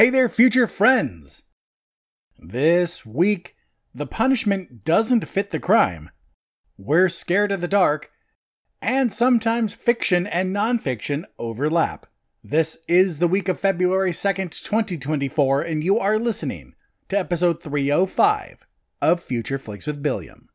Hey there, future friends! This week, the punishment doesn't fit the crime. We're scared of the dark, and sometimes fiction and nonfiction overlap. This is the week of February 2nd, 2024, and you are listening to episode 305 of Future Flicks with Billiam.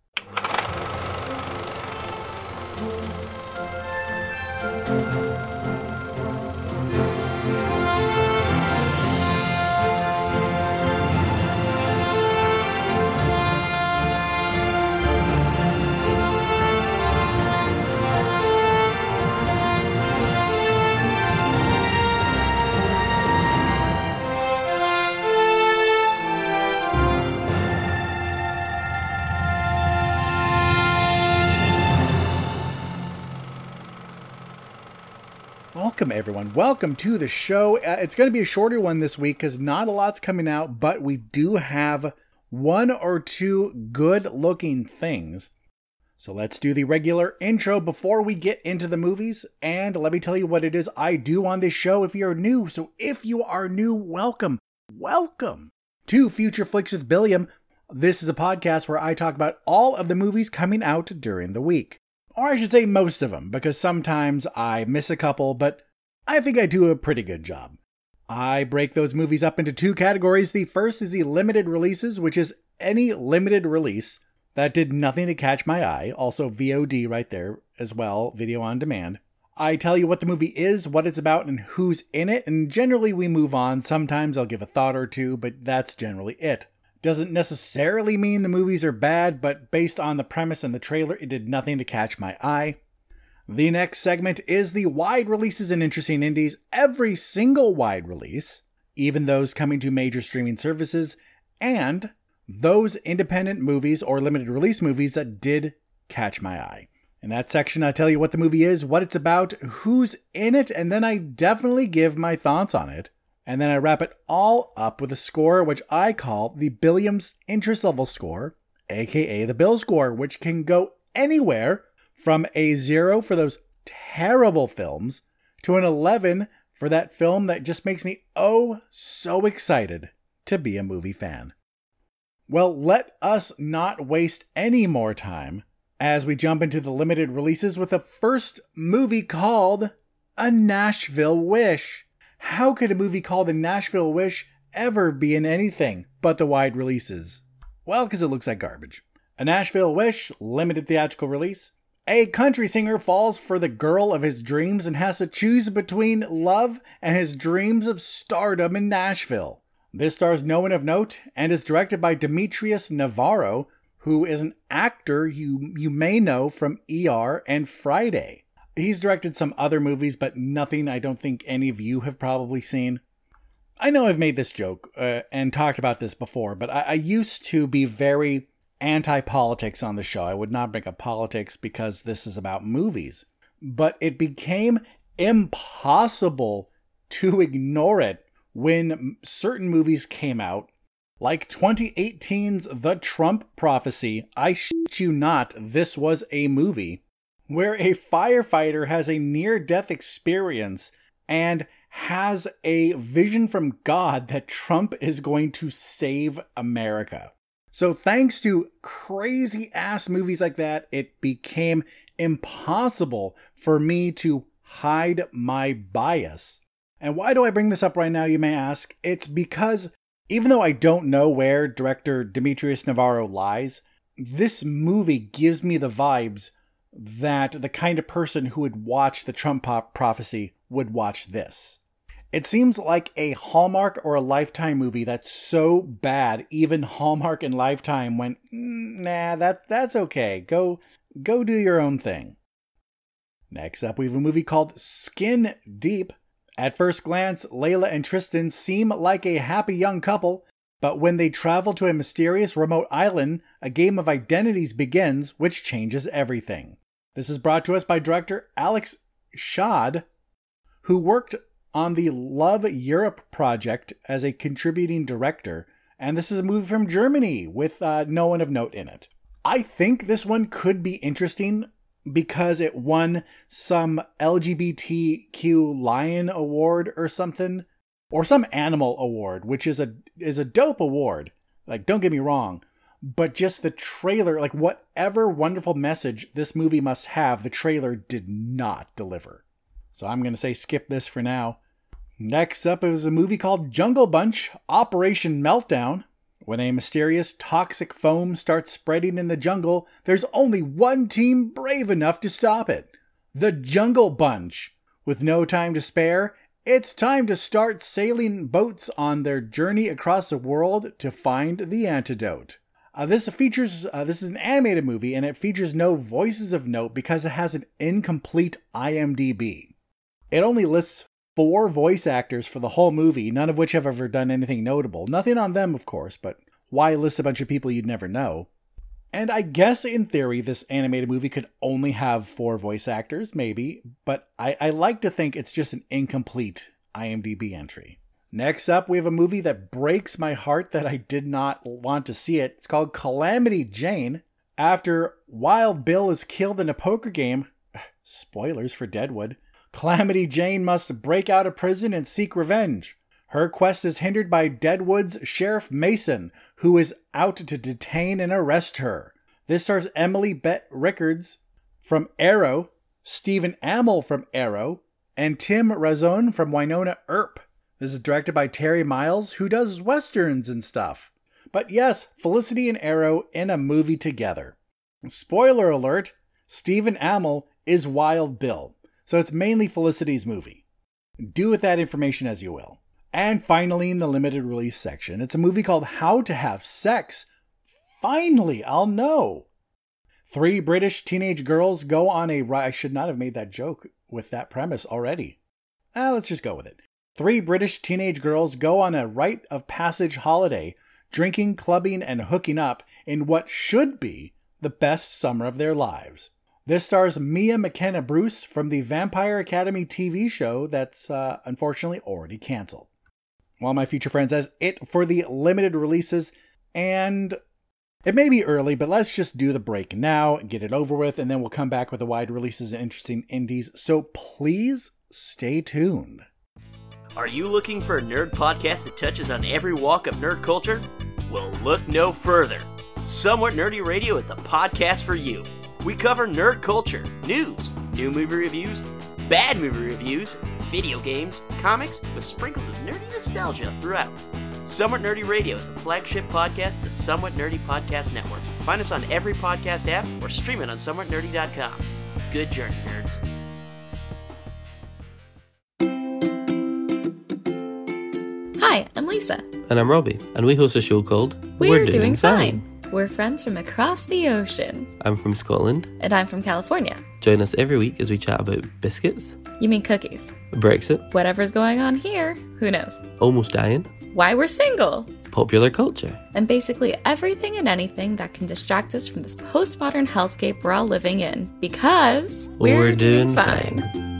Welcome, everyone. Welcome to the show. Uh, it's going to be a shorter one this week because not a lot's coming out, but we do have one or two good looking things. So let's do the regular intro before we get into the movies. And let me tell you what it is I do on this show if you're new. So if you are new, welcome. Welcome to Future Flicks with Billiam. This is a podcast where I talk about all of the movies coming out during the week or I should say most of them, because sometimes I miss a couple, but I think I do a pretty good job. I break those movies up into two categories. The first is the limited releases, which is any limited release that did nothing to catch my eye, also VOD right there as well, video on demand. I tell you what the movie is, what it's about, and who's in it, and generally we move on. Sometimes I'll give a thought or two, but that's generally it. Doesn't necessarily mean the movies are bad, but based on the premise and the trailer, it did nothing to catch my eye. The next segment is the wide releases and interesting indies. Every single wide release, even those coming to major streaming services, and those independent movies or limited release movies that did catch my eye. In that section, I tell you what the movie is, what it's about, who's in it, and then I definitely give my thoughts on it. And then I wrap it all up with a score which I call the Billiams interest level score, aka the Bill score, which can go anywhere from a zero for those terrible films to an 11 for that film that just makes me oh so excited to be a movie fan. Well, let us not waste any more time as we jump into the limited releases with the first movie called A Nashville Wish. How could a movie called The Nashville Wish ever be in anything but the wide releases? Well, because it looks like garbage. A Nashville Wish, limited theatrical release. A country singer falls for the girl of his dreams and has to choose between love and his dreams of stardom in Nashville. This stars no one of note and is directed by Demetrius Navarro, who is an actor you, you may know from ER and Friday. He's directed some other movies, but nothing I don't think any of you have probably seen. I know I've made this joke uh, and talked about this before, but I, I used to be very anti politics on the show. I would not bring up politics because this is about movies. But it became impossible to ignore it when certain movies came out, like 2018's The Trump Prophecy. I shit you not, this was a movie where a firefighter has a near death experience and has a vision from God that Trump is going to save America. So, thanks to crazy ass movies like that, it became impossible for me to hide my bias. And why do I bring this up right now, you may ask? It's because even though I don't know where director Demetrius Navarro lies, this movie gives me the vibes that the kind of person who would watch the Trump pop prophecy would watch this. It seems like a Hallmark or a Lifetime movie that's so bad, even Hallmark and Lifetime went, mm, nah, that's that's okay. Go go do your own thing. Next up, we have a movie called Skin Deep. At first glance, Layla and Tristan seem like a happy young couple, but when they travel to a mysterious remote island, a game of identities begins, which changes everything. This is brought to us by director Alex Schaad, who worked on the Love Europe project as a contributing director. And this is a movie from Germany with uh, no one of note in it. I think this one could be interesting because it won some LGBTQ Lion Award or something. or some animal award, which is a is a dope award. Like don't get me wrong, but just the trailer, like whatever wonderful message this movie must have, the trailer did not deliver. So I'm going to say skip this for now. Next up is a movie called Jungle Bunch Operation Meltdown. When a mysterious toxic foam starts spreading in the jungle, there's only one team brave enough to stop it the Jungle Bunch. With no time to spare, it's time to start sailing boats on their journey across the world to find the antidote. Uh, this features uh, this is an animated movie and it features no voices of note because it has an incomplete IMDb. It only lists four voice actors for the whole movie, none of which have ever done anything notable. Nothing on them, of course, but why list a bunch of people you'd never know? And I guess in theory, this animated movie could only have four voice actors, maybe, but I, I like to think it's just an incomplete IMDb entry. Next up, we have a movie that breaks my heart that I did not want to see it. It's called Calamity Jane. After Wild Bill is killed in a poker game, spoilers for Deadwood, Calamity Jane must break out of prison and seek revenge. Her quest is hindered by Deadwood's Sheriff Mason, who is out to detain and arrest her. This stars Emily Bett Rickards from Arrow, Stephen Amell from Arrow, and Tim Rozon from Wynonna Earp. This is directed by Terry Miles, who does westerns and stuff. But yes, Felicity and Arrow in a movie together. Spoiler alert Stephen Amell is Wild Bill. So it's mainly Felicity's movie. Do with that information as you will. And finally, in the limited release section, it's a movie called How to Have Sex. Finally, I'll know. Three British teenage girls go on a ride. I should not have made that joke with that premise already. Ah, let's just go with it. Three British teenage girls go on a rite of passage holiday, drinking, clubbing, and hooking up in what should be the best summer of their lives. This stars Mia McKenna Bruce from the Vampire Academy TV show that's uh, unfortunately already canceled. Well, my future friend says it for the limited releases, and it may be early, but let's just do the break now get it over with, and then we'll come back with the wide releases and interesting indies. So please stay tuned. Are you looking for a nerd podcast that touches on every walk of nerd culture? Well, look no further. Somewhat Nerdy Radio is the podcast for you. We cover nerd culture, news, new movie reviews, bad movie reviews, video games, comics, with sprinkles of nerdy nostalgia throughout. Somewhat Nerdy Radio is a flagship podcast of the Somewhat Nerdy Podcast Network. Find us on every podcast app or stream it on somewhatnerdy.com. Good journey, nerds. Hi, I'm Lisa. And I'm Robbie, and we host a show called We're, Doing, fine. We're friends from across the ocean. I'm from Scotland. And I'm from California. Join us every week as we chat about biscuits, You mean cookies? Brexit, Whatever's going on here, who knows? almost dying, Why we're single. popular culture. And basically everything and anything that can distract us from this postmodern hellscape we're all living in. Because We're doing All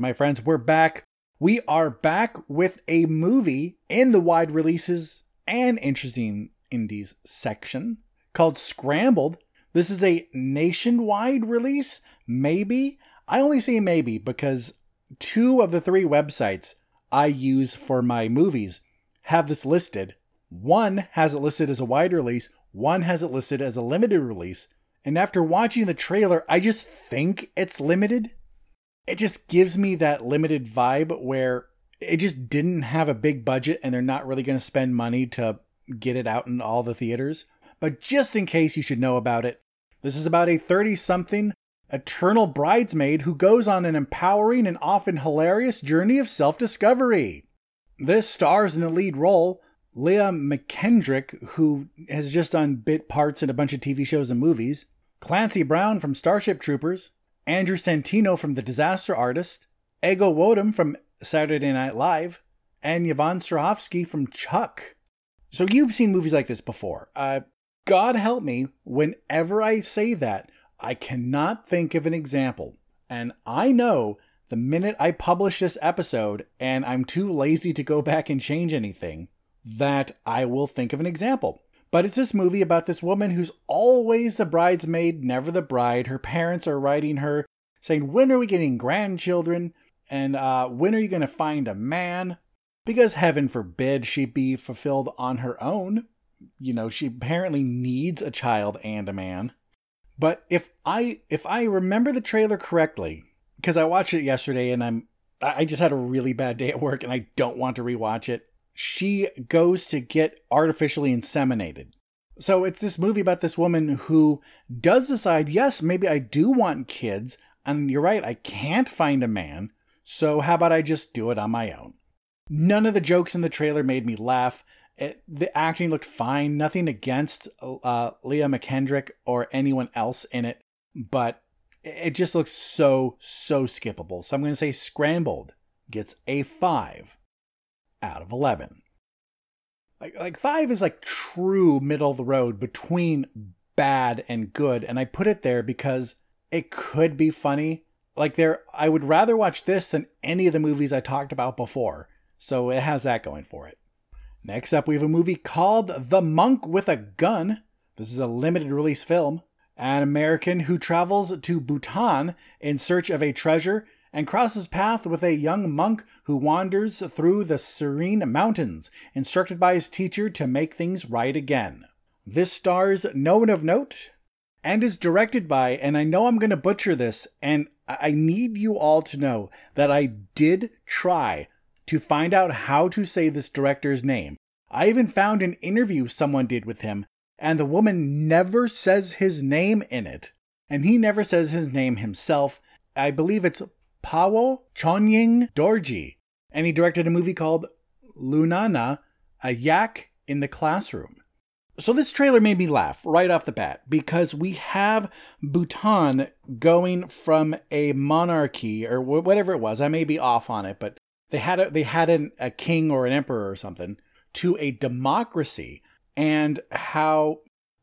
right, my friends, we're back. We are back with a movie in the wide releases and interesting indies section called Scrambled. This is a nationwide release, maybe. I only say maybe because two of the three websites I use for my movies have this listed. One has it listed as a wide release, one has it listed as a limited release. And after watching the trailer, I just think it's limited it just gives me that limited vibe where it just didn't have a big budget and they're not really going to spend money to get it out in all the theaters. But just in case you should know about it, this is about a 30 something eternal bridesmaid who goes on an empowering and often hilarious journey of self discovery. This stars in the lead role Leah McKendrick, who has just done bit parts in a bunch of TV shows and movies, Clancy Brown from Starship Troopers, Andrew Santino from The Disaster Artist, Ego Nwodim from Saturday Night Live, and Yvonne Strahovski from Chuck. So you've seen movies like this before. Uh, God help me, whenever I say that, I cannot think of an example. And I know the minute I publish this episode and I'm too lazy to go back and change anything, that I will think of an example. But it's this movie about this woman who's always the bridesmaid, never the bride. Her parents are writing her saying, When are we getting grandchildren? And uh, when are you going to find a man? Because heaven forbid she be fulfilled on her own. You know, she apparently needs a child and a man. But if I if I remember the trailer correctly, because I watched it yesterday and I'm I just had a really bad day at work and I don't want to rewatch it. She goes to get artificially inseminated. So it's this movie about this woman who does decide, yes, maybe I do want kids, and you're right, I can't find a man, so how about I just do it on my own? None of the jokes in the trailer made me laugh. It, the acting looked fine, nothing against uh, Leah McKendrick or anyone else in it, but it just looks so, so skippable. So I'm going to say Scrambled gets a 5 out of 11. Like, like 5 is like true middle of the road between bad and good. And I put it there because it could be funny. Like there, I would rather watch this than any of the movies I talked about before. So it has that going for it. Next up, we have a movie called The Monk with a Gun. This is a limited release film an American who travels to Bhutan in search of a treasure and crosses path with a young monk who wanders through the serene mountains, instructed by his teacher to make things right again. This stars no one of note and is directed by, and I know I'm going to butcher this, and I need you all to know that I did try to find out how to say this director's name. I even found an interview someone did with him and the woman never says his name in it. And he never says his name himself. I believe it's Pawo Choyning Dorji. And he directed a movie called Lunana, a yak in the classroom. So this trailer made me laugh right off the bat because we have Bhutan going from a monarchy or whatever it was. I may be off on it, but they had a, they had an, a king or an emperor or something to a democracy and how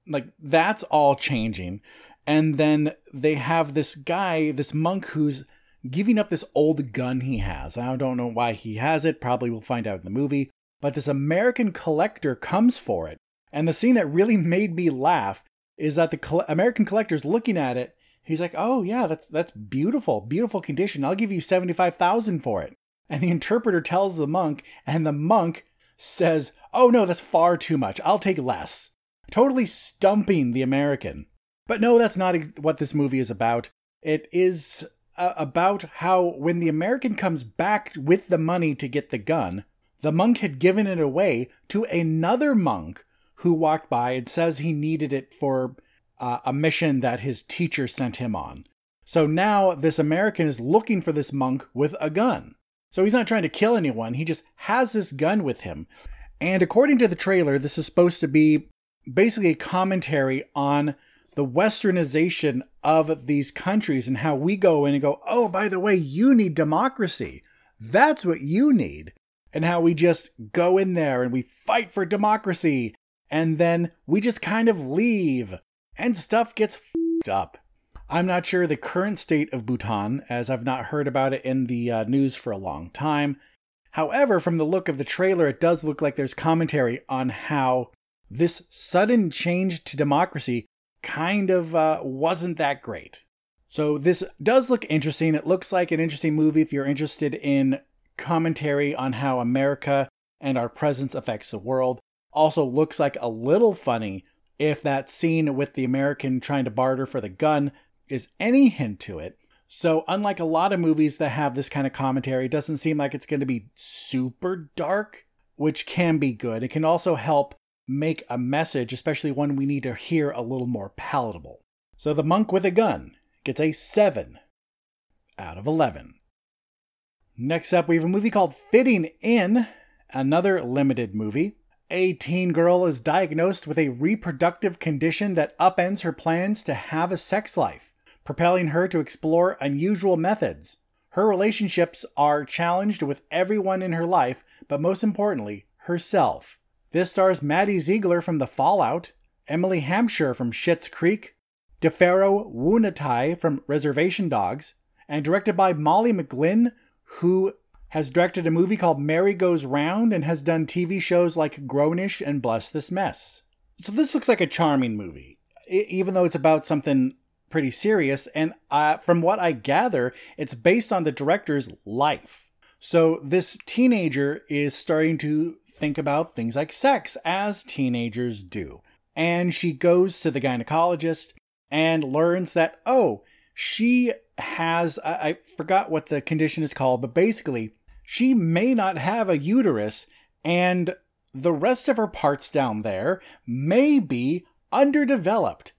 like that's all changing and then they have this guy this monk who's giving up this old gun he has i don't know why he has it probably we'll find out in the movie but this american collector comes for it and the scene that really made me laugh is that the american collector's looking at it he's like oh yeah that's that's beautiful beautiful condition i'll give you 75000 for it and the interpreter tells the monk and the monk says, Oh no, that's far too much. I'll take less. Totally stumping the American. But no, that's not what this movie is about. It is uh, about how when the American comes back with the money to get the gun, the monk had given it away to another monk who walked by and says he needed it for uh, a mission that his teacher sent him on. So now this American is looking for this monk with a gun. So he's not trying to kill anyone, he just has this gun with him. And according to the trailer, this is supposed to be basically a commentary on the westernization of these countries and how we go in and go, oh, by the way, you need democracy. That's what you need. And how we just go in there and we fight for democracy. And then we just kind of leave and stuff gets up. I'm not sure the current state of Bhutan, as I've not heard about it in the uh, news for a long time. However, from the look of the trailer, it does look like there's commentary on how this sudden change to democracy kind of uh, wasn't that great. So, this does look interesting. It looks like an interesting movie if you're interested in commentary on how America and our presence affects the world. Also, looks like a little funny if that scene with the American trying to barter for the gun is any hint to it. So, unlike a lot of movies that have this kind of commentary, it doesn't seem like it's going to be super dark, which can be good. It can also help make a message, especially one we need to hear a little more palatable. So, The Monk with a Gun gets a 7 out of 11. Next up, we have a movie called Fitting In, another limited movie. A teen girl is diagnosed with a reproductive condition that upends her plans to have a sex life propelling her to explore unusual methods. Her relationships are challenged with everyone in her life, but most importantly, herself. This stars Maddie Ziegler from The Fallout, Emily Hampshire from Schitt's Creek, D'Pharaoh Woon-A-Tai from Reservation Dogs, and directed by Molly McGlynn, who has directed a movie called Mary Goes Round and has done TV shows like Grownish and Bless This Mess. So this looks like a charming movie, even though it's about something pretty serious. And uh, from what I gather, it's based on the director's life. So this teenager is starting to think about things like sex, as teenagers do. And she goes to the gynecologist and learns that, oh, she has, I, I forgot what the condition is called, but basically, she may not have a uterus and the rest of her parts down there may be underdeveloped.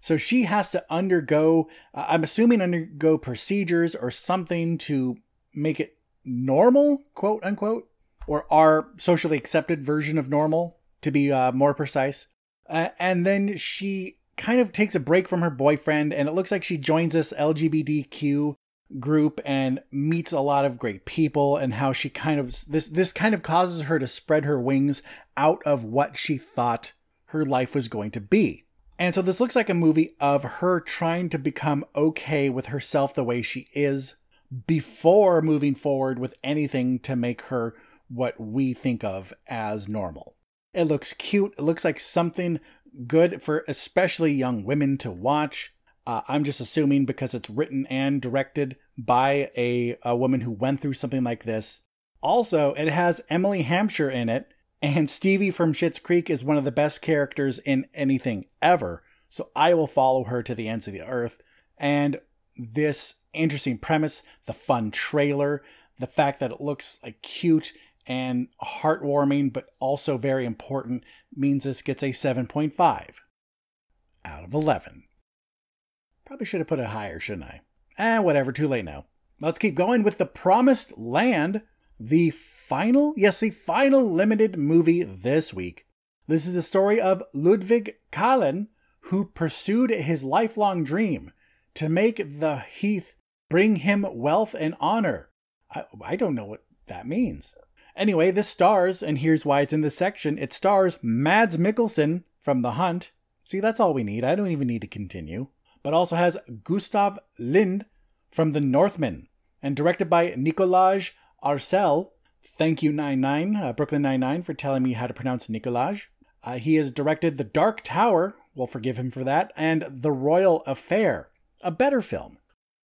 So she has to undergo, uh, I'm assuming, undergo procedures or something to make it normal, quote unquote, or our socially accepted version of normal, to be uh, more precise. Uh, and then she kind of takes a break from her boyfriend, and it looks like she joins this LGBTQ group and meets a lot of great people and how she kind of this this kind of causes her to spread her wings out of what she thought her life was going to be. And so this looks like a movie of her trying to become okay with herself the way she is before moving forward with anything to make her what we think of as normal. It looks cute. It looks like something good for especially young women to watch. Uh, I'm just assuming because it's written and directed by a, a woman who went through something like this. Also, it has Emily Hampshire in it, and Stevie from Schitt's Creek is one of the best characters in anything ever. So I will follow her to the ends of the earth. And this interesting premise, the fun trailer, the fact that it looks like cute and heartwarming, but also very important, means this gets a 7.5 out of 11. Probably should have put it higher, shouldn't I? Eh, whatever, too late now. Let's keep going with The Promised Land, the final, yes, the final limited movie this week. This is the story of Ludwig Kahlen, who pursued his lifelong dream to make the Heath bring him wealth and honor. I, I don't know what that means. Anyway, this stars, and here's why it's in this section it stars Mads Mikkelsen from The Hunt. See, that's all we need. I don't even need to continue. But also has Gustav Lindh from The Northman, and directed by Nikolaj Arcel. Thank you, 99, uh, Brooklyn 99, for telling me how to pronounce Nikolaj. Uh, he has directed The Dark Tower, we'll forgive him for that, and The Royal Affair, a better film.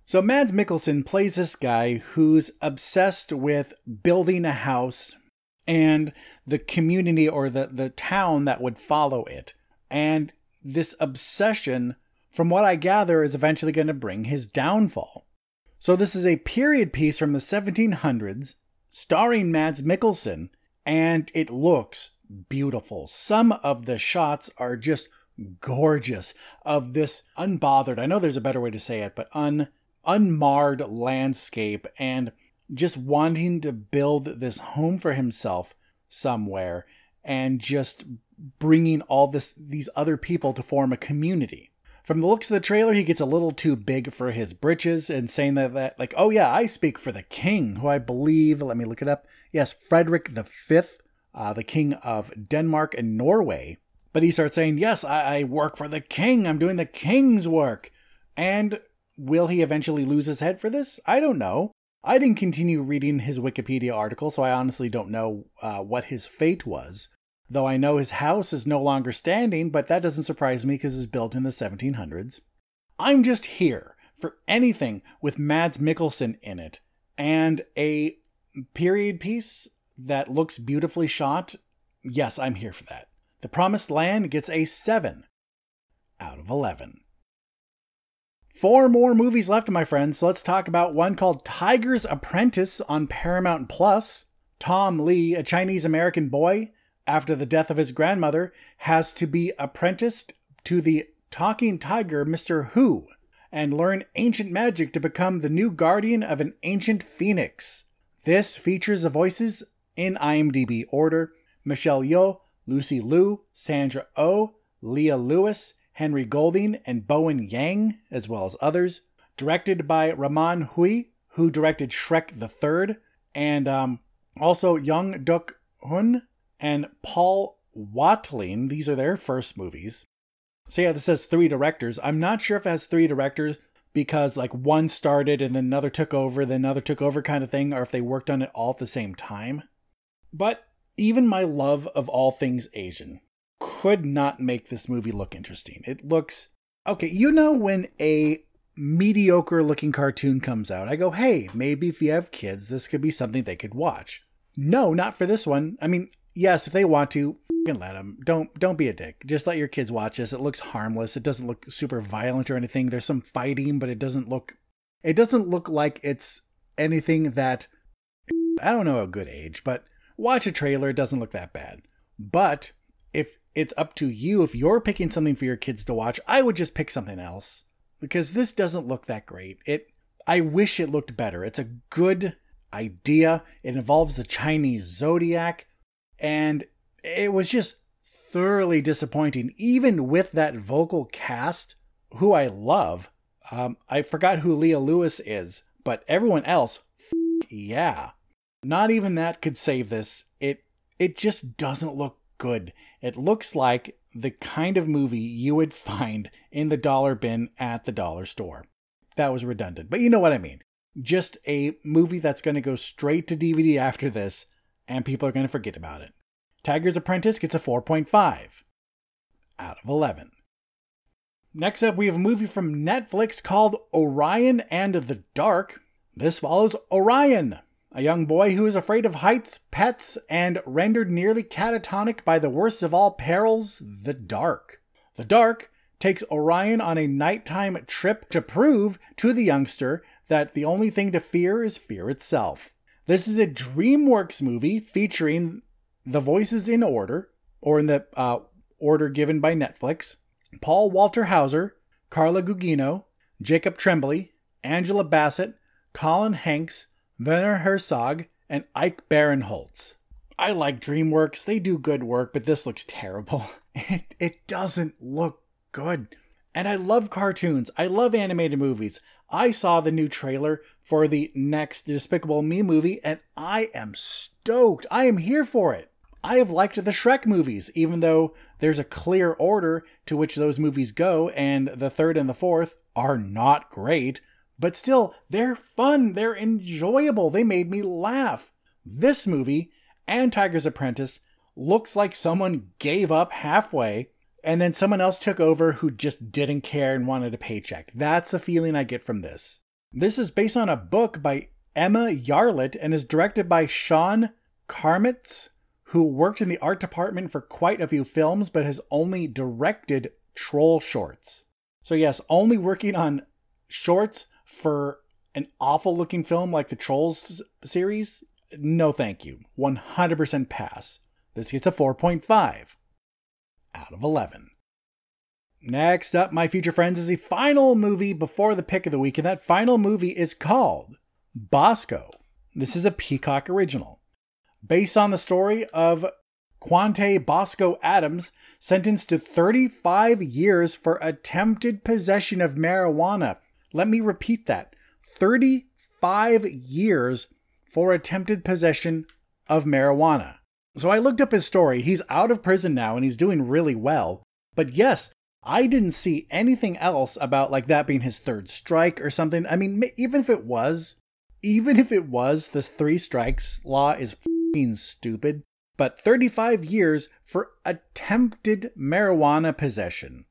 So Mads Mikkelsen plays this guy who's obsessed with building a house and the community or the, the town that would follow it. And this obsession, from what I gather, is eventually going to bring his downfall. So this is a period piece from the 1700s starring Mads Mikkelsen, and it looks beautiful. Some of the shots are just gorgeous of this unbothered, I know there's a better way to say it, but un unmarred landscape and just wanting to build this home for himself somewhere and just bringing all this these other people to form a community. From the looks of the trailer, he gets a little too big for his britches and saying that, that like, oh yeah, I speak for the king, who I believe, let me look it up. Yes, Frederick V, uh, the king of Denmark and Norway. But he starts saying, yes, I, I work for the king. I'm doing the king's work. And Will he eventually lose his head for this? I don't know. I didn't continue reading his Wikipedia article, so I honestly don't know uh, what his fate was. Though I know his house is no longer standing, but that doesn't surprise me because it's built in the 1700s. I'm just here for anything with Mads Mikkelsen in it and a period piece that looks beautifully shot. Yes, I'm here for that. The Promised Land gets a 7 out of 11. Four more movies left, my friends. So let's talk about one called Tiger's Apprentice on Paramount Plus. Tom Lee, a Chinese American boy, after the death of his grandmother, has to be apprenticed to the talking tiger, Mr. Hu, and learn ancient magic to become the new guardian of an ancient phoenix. This features the voices in IMDb order Michelle Yeoh, Lucy Liu, Sandra Oh, Leah Lewis, Henry Golding, and Bowen Yang, as well as others. Directed by Raman Hui, who directed Shrek the Third, and um, also Young Duk Hun and Paul Watling. These are their first movies. So yeah, this says three directors. I'm not sure if it has three directors because like one started and then another took over, then another took over kind of thing, or if they worked on it all at the same time. But even my love of all things Asian could not make this movie look interesting. It looks Okay, you know when a mediocre looking cartoon comes out, I go, hey, maybe if you have kids, this could be something they could watch. No, not for this one. I mean, yes, if they want to, let them. Don't don't be a dick. Just let your kids watch this. It looks harmless. It doesn't look super violent or anything. There's some fighting, but it doesn't look it doesn't look like it's anything that I don't know a good age, but watch a trailer, it doesn't look that bad. But if it's up to you, if you're picking something for your kids to watch, I would just pick something else because this doesn't look that great. It I wish it looked better. It's a good idea. It involves the Chinese zodiac and it was just thoroughly disappointing even with that vocal cast who I love. Um, I forgot who Leah Lewis is, but everyone else f- yeah. Not even that could save this. It it just doesn't look good. It looks like the kind of movie you would find in the dollar bin at the dollar store. That was redundant, but you know what I mean. Just a movie that's going to go straight to DVD after this, and people are going to forget about it. Tiger's Apprentice gets a 4.5 out of 11. Next up, we have a movie from Netflix called Orion and the Dark. This follows Orion, a young boy who is afraid of heights, pets, and rendered nearly catatonic by the worst of all perils, the dark. The dark takes Orion on a nighttime trip to prove to the youngster that the only thing to fear is fear itself. This is a DreamWorks movie featuring the voices in order, or in the uh, order given by Netflix Paul Walter Hauser, Carla Gugino, Jacob Tremblay, Angela Bassett, Colin Hanks, Werner Herzog, and Ike Barinholtz. I like DreamWorks. They do good work, but this looks terrible. It, it doesn't look good. And I love cartoons. I love animated movies. I saw the new trailer for the next Despicable Me movie, and I am stoked. I am here for it. I have liked the Shrek movies, even though there's a clear order to which those movies go, and the third and the fourth are not great, but still, they're fun, they're enjoyable, they made me laugh. This movie and Tiger's Apprentice looks like someone gave up halfway and then someone else took over who just didn't care and wanted a paycheck. That's the feeling I get from this. This is based on a book by Emma Yarlett and is directed by Sean Charmatz, who worked in the art department for quite a few films but has only directed troll shorts. So, yes, only working on shorts for an awful looking film like the Trolls series? No, thank you. 100% pass. This gets a 4.5 out of 11. Next up, my future friends, is the final movie before the pick of the week, and that final movie is called Bosco. This is a Peacock original. Based on the story of Quawntay Bosco Adams, sentenced to 35 years for attempted possession of marijuana. Let me repeat that 35 years for attempted possession of marijuana. So I looked up his story. He's out of prison now and he's doing really well. But yes, I didn't see anything else about like that being his third strike or something. I mean, even if it was, even if it was, this three strikes law is stupid. But 35 years for attempted marijuana possession.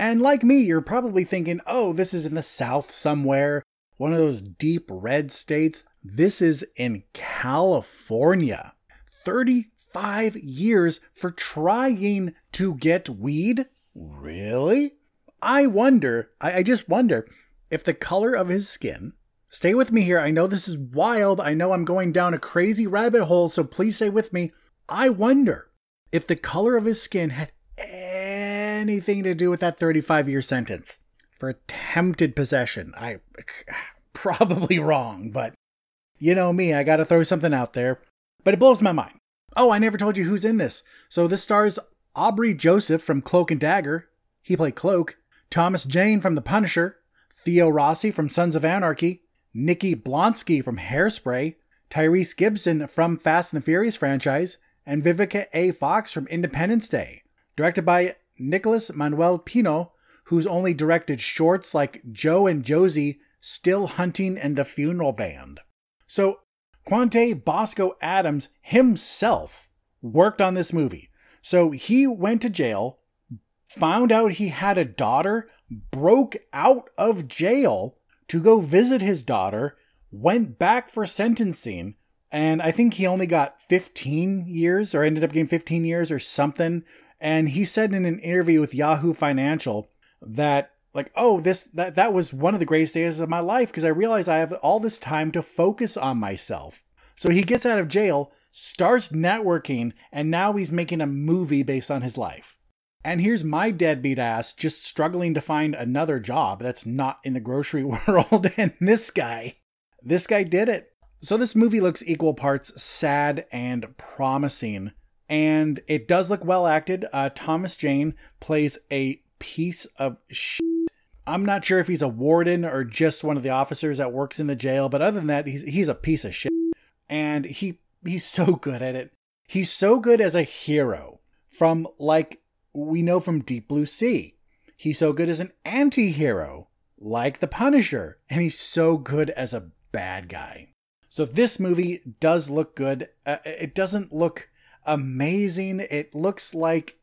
And like me, you're probably thinking, oh, this is in the South somewhere, one of those deep red states. This is in California. 35 years for trying to get weed? Really? I wonder, I, I just wonder if the color of his skin. Stay with me here. I know this is wild. I know I'm going down a crazy rabbit hole, so please stay with me. I wonder if the color of his skin had anything to do with that 35 year sentence for attempted possession. I probably wrong, but you know me, I gotta throw something out there. But it blows my mind. Oh, I never told you who's in this. So this stars Aubrey Joseph from Cloak and Dagger. He played Cloak. Thomas Jane from The Punisher. Theo Rossi from Sons of Anarchy. Nikki Blonsky from Hairspray. Tyrese Gibson from Fast and the Furious franchise. And Vivica A. Fox from Independence Day. Directed by Nicholas Manuel Pino, who's only directed shorts like Joe and Josie, Still Hunting, and The Funeral Band. So, Quawntay Bosco Adams himself worked on this movie. So he went to jail found out he had a daughter, broke out of jail to go visit his daughter, went back for sentencing, and I think he only got 15 years or ended up getting 15 years or something. And he said in an interview with Yahoo Financial that like oh this that that was one of the greatest days of my life because I realized I have all this time to focus on myself. So he gets out of jail, starts networking, and now he's making a movie based on his life. And here's my deadbeat ass just struggling to find another job that's not in the grocery world. And this guy, this guy did it. So this movie looks equal parts sad and promising. And it does look well acted. Uh, Thomas Jane plays a piece of shit. I'm not sure if he's a warden or just one of the officers that works in the jail, but other than that, he's he's a piece of shit. And he he's so good at it. He's so good as a hero. From like we know from Deep Blue Sea. He's so good as an anti-hero, like the Punisher, and he's so good as a bad guy. So this movie does look good. Uh, it doesn't look amazing. It looks like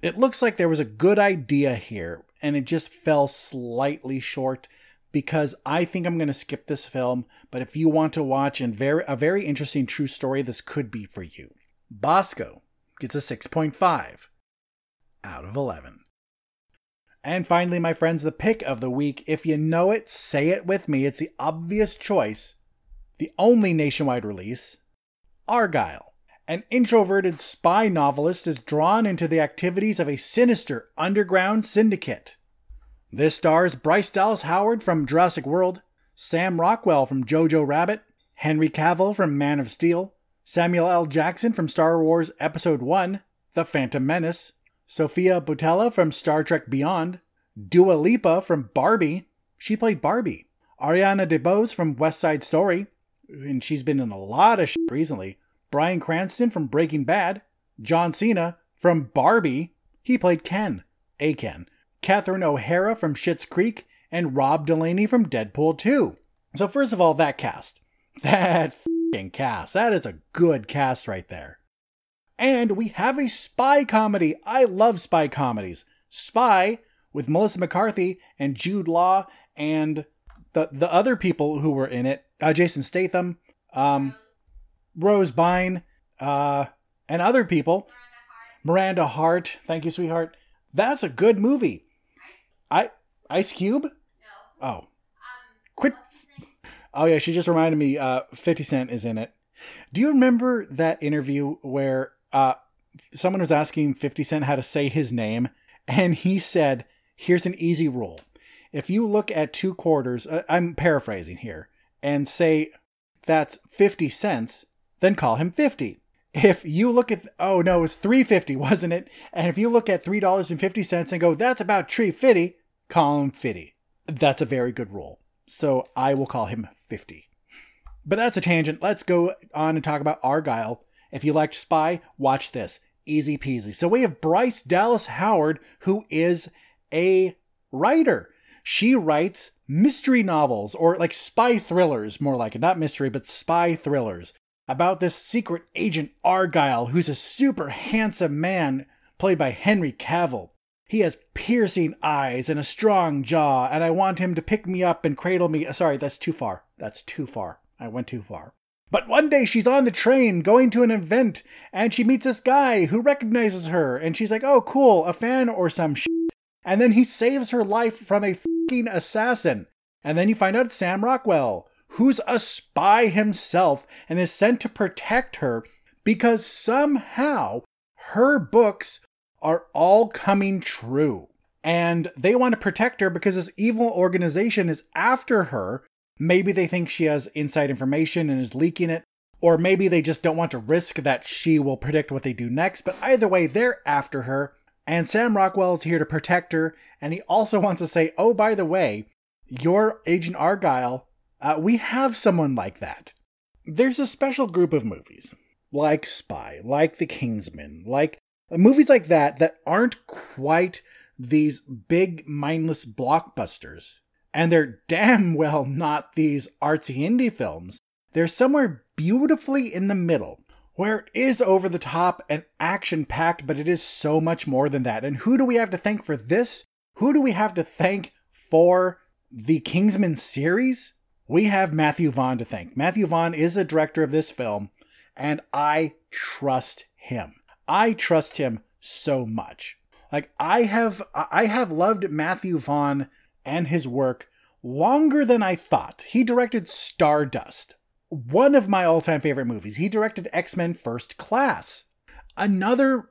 it looks like there was a good idea here and it just fell slightly short because I think I'm going to skip this film, but if you want to watch and very a very interesting true story this could be for you. Bosco gets a 6.5 out of 11. And finally, my friends, the pick of the week. If you know it, say it with me. It's the obvious choice, the only nationwide release Argylle. An introverted spy novelist is drawn into the activities of a sinister underground syndicate. This stars Bryce Dallas Howard from Jurassic World, Sam Rockwell from Jojo Rabbit, Henry Cavill from Man of Steel, Samuel L. Jackson from Star Wars Episode 1, The Phantom Menace, Sofia Boutella from Star Trek Beyond, Dua Lipa from Barbie, she played Barbie, Ariana DeBose from West Side Story, and she's been in a lot of shit recently, Bryan Cranston from Breaking Bad, John Cena from Barbie, he played Ken, a Ken, Catherine O'Hara from Schitt's Creek, and Rob Delaney from Deadpool 2. So first of all, that cast. That cast. That is a good cast right there. And we have a spy comedy. I love spy comedies. Spy with Melissa McCarthy and Jude Law and the the other people who were in it. Uh, Jason Statham, um, Rose Byrne, uh, and other people. Miranda Hart. Thank you, sweetheart. That's a good movie. I Ice Cube. No. Oh. Quit. Oh yeah, she just reminded me. Uh, Fifty Cent is in it. Do you remember that interview where uh, someone was asking 50 Cent how to say his name, and he said, Here's an easy rule. If you look at two quarters, uh, I'm paraphrasing here, and say that's 50 cents, then call him 50. If you look at, oh no, it was 350, wasn't it? And if you look at $3.50 and go, that's about tree fitty, call him 50. That's a very good rule. So I will call him 50. But that's a tangent. Let's go on and talk about Argylle. if you liked Spy, watch this. Easy peasy. So we have Bryce Dallas Howard, who is a writer. She writes mystery novels or like spy thrillers, more like it. Not mystery, but spy thrillers about this secret agent Argylle, who's a super handsome man played by Henry Cavill. He has piercing eyes and a strong jaw, and I want him to pick me up and cradle me. Uh, sorry, that's too far. That's too far. I went too far. But one day she's on the train going to an event and she meets this guy who recognizes her and she's like, oh, cool, a fan or some shit. And then he saves her life from a fucking assassin. And then you find out it's Sam Rockwell, who's a spy himself and is sent to protect her because somehow her books are all coming true. And they want to protect her because this evil organization is after her Maybe they think she has inside information and is leaking it, or maybe they just don't want to risk that she will predict what they do next, but either way, they're after her. And Sam Rockwell is here to protect her, and he also wants to say, oh, by the way, you're Agent Argylle. Uh, we have someone like that. There's a special group of movies, like Spy, like The Kingsman, like movies like that, that aren't quite these big, mindless blockbusters and they're damn well not these artsy indie films. They're somewhere beautifully in the middle, where it is over the top and action packed, but it is so much more than that. And who do we have to thank for this? Who do we have to thank for the Kingsman series? We have Matthew Vaughn to thank. Matthew Vaughn is the director of this film, and I trust him. I trust him so much. Like I have I have loved Matthew Vaughn and his work longer than I thought. He directed Stardust, one of my all-time favorite movies. He directed X-Men First Class, another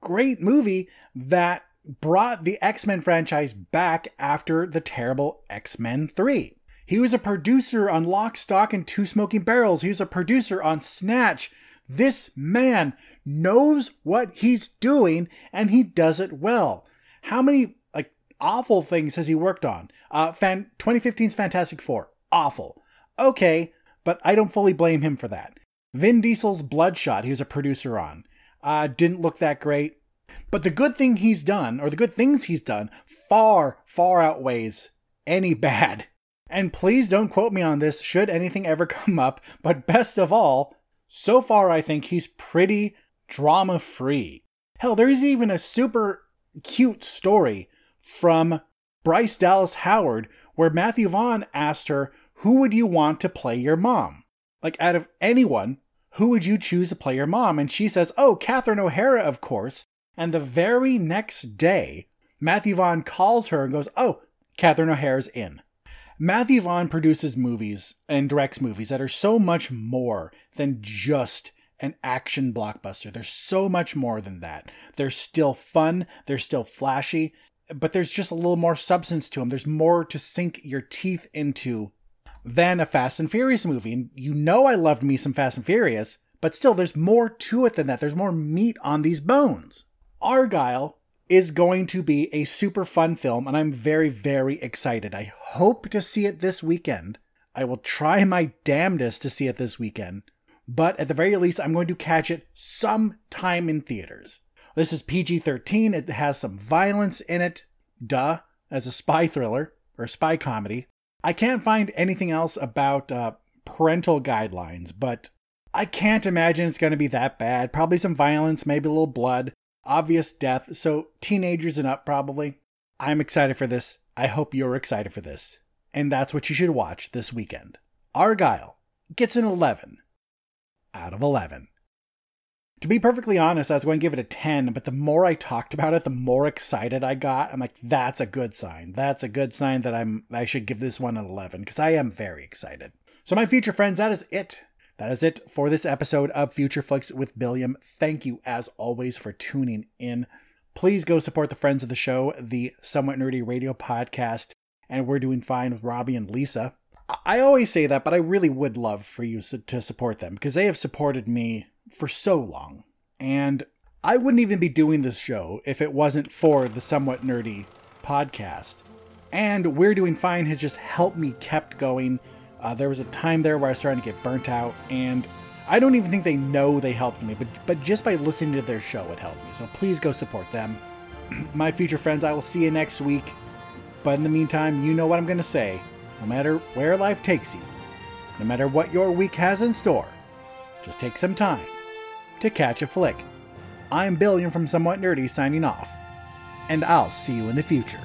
great movie that brought the X-Men franchise back after the terrible X-Men 3. He was a producer on Lock, Stock, and Two Smoking Barrels. He was a producer on Snatch. This man knows what he's doing and he does it well. How many like awful things has he worked on? Uh, fan 2015's Fantastic Four, awful. Okay, but I don't fully blame him for that. Vin Diesel's Bloodshot, he was a producer on, uh, didn't look that great. But the good thing he's done, or the good things he's done, far, far outweighs any bad. And please don't quote me on this should anything ever come up, but best of all, so far I think he's pretty drama free. Hell, there's even a super cute story from Bryce Dallas Howard where Matthew Vaughn asked her, Who would you want to play your mom? Like, out of anyone, who would you choose to play your mom? And she says, Oh, Catherine O'Hara, of course. And the very next day, Matthew Vaughn calls her and goes, Oh, Catherine O'Hara's in. Matthew Vaughn produces movies and directs movies that are so much more than just an action blockbuster. There's so much more than that. They're still fun, they're still flashy, but there's just a little more substance to them. There's more to sink your teeth into than a Fast and Furious movie. And you know I loved me some Fast and Furious, but still, there's more to it than that. There's more meat on these bones. Argylle is going to be a super fun film, and I'm very, very excited. I hope to see it this weekend. I will try my damnedest to see it this weekend, but at the very least, I'm going to catch it sometime in theaters. This is PG 13, it has some violence in it, duh, as a spy thriller or spy comedy. I can't find anything else about uh, parental guidelines, but I can't imagine it's going to be that bad. Probably some violence, maybe a little blood obvious death, so teenagers and up probably. I'm excited for this. I hope you're excited for this. And that's what you should watch this weekend. Argylle gets an 11 out of 11. To be perfectly honest, I was going to give it a 10, but the more I talked about it, the more excited I got. I'm like, that's a good sign. That's a good sign that I'm I should give this one an 11 because I am very excited. So my future friends, that is it that is it for this episode of Future Flicks with Billiam. Thank you, as always, for tuning in. Please go support the friends of the show, the Somewhat Nerdy Radio podcast, and we're doing fine with Robbie and Lisa. I always say that, but I really would love for you to support them because they have supported me for so long. And I wouldn't even be doing this show if it wasn't for the Somewhat Nerdy podcast. And We're Doing Fine has just helped me kept going uh, there was a time there where I was starting to get burnt out, and I don't even think they know they helped me, but but just by listening to their show, it helped me. So please go support them. My future friends, I will see you next week. But in the meantime, you know what I'm going to say. No matter where life takes you, no matter what your week has in store, just take some time to catch a flick. I'm Billiam from Somewhat Nerdy signing off, and I'll see you in the future.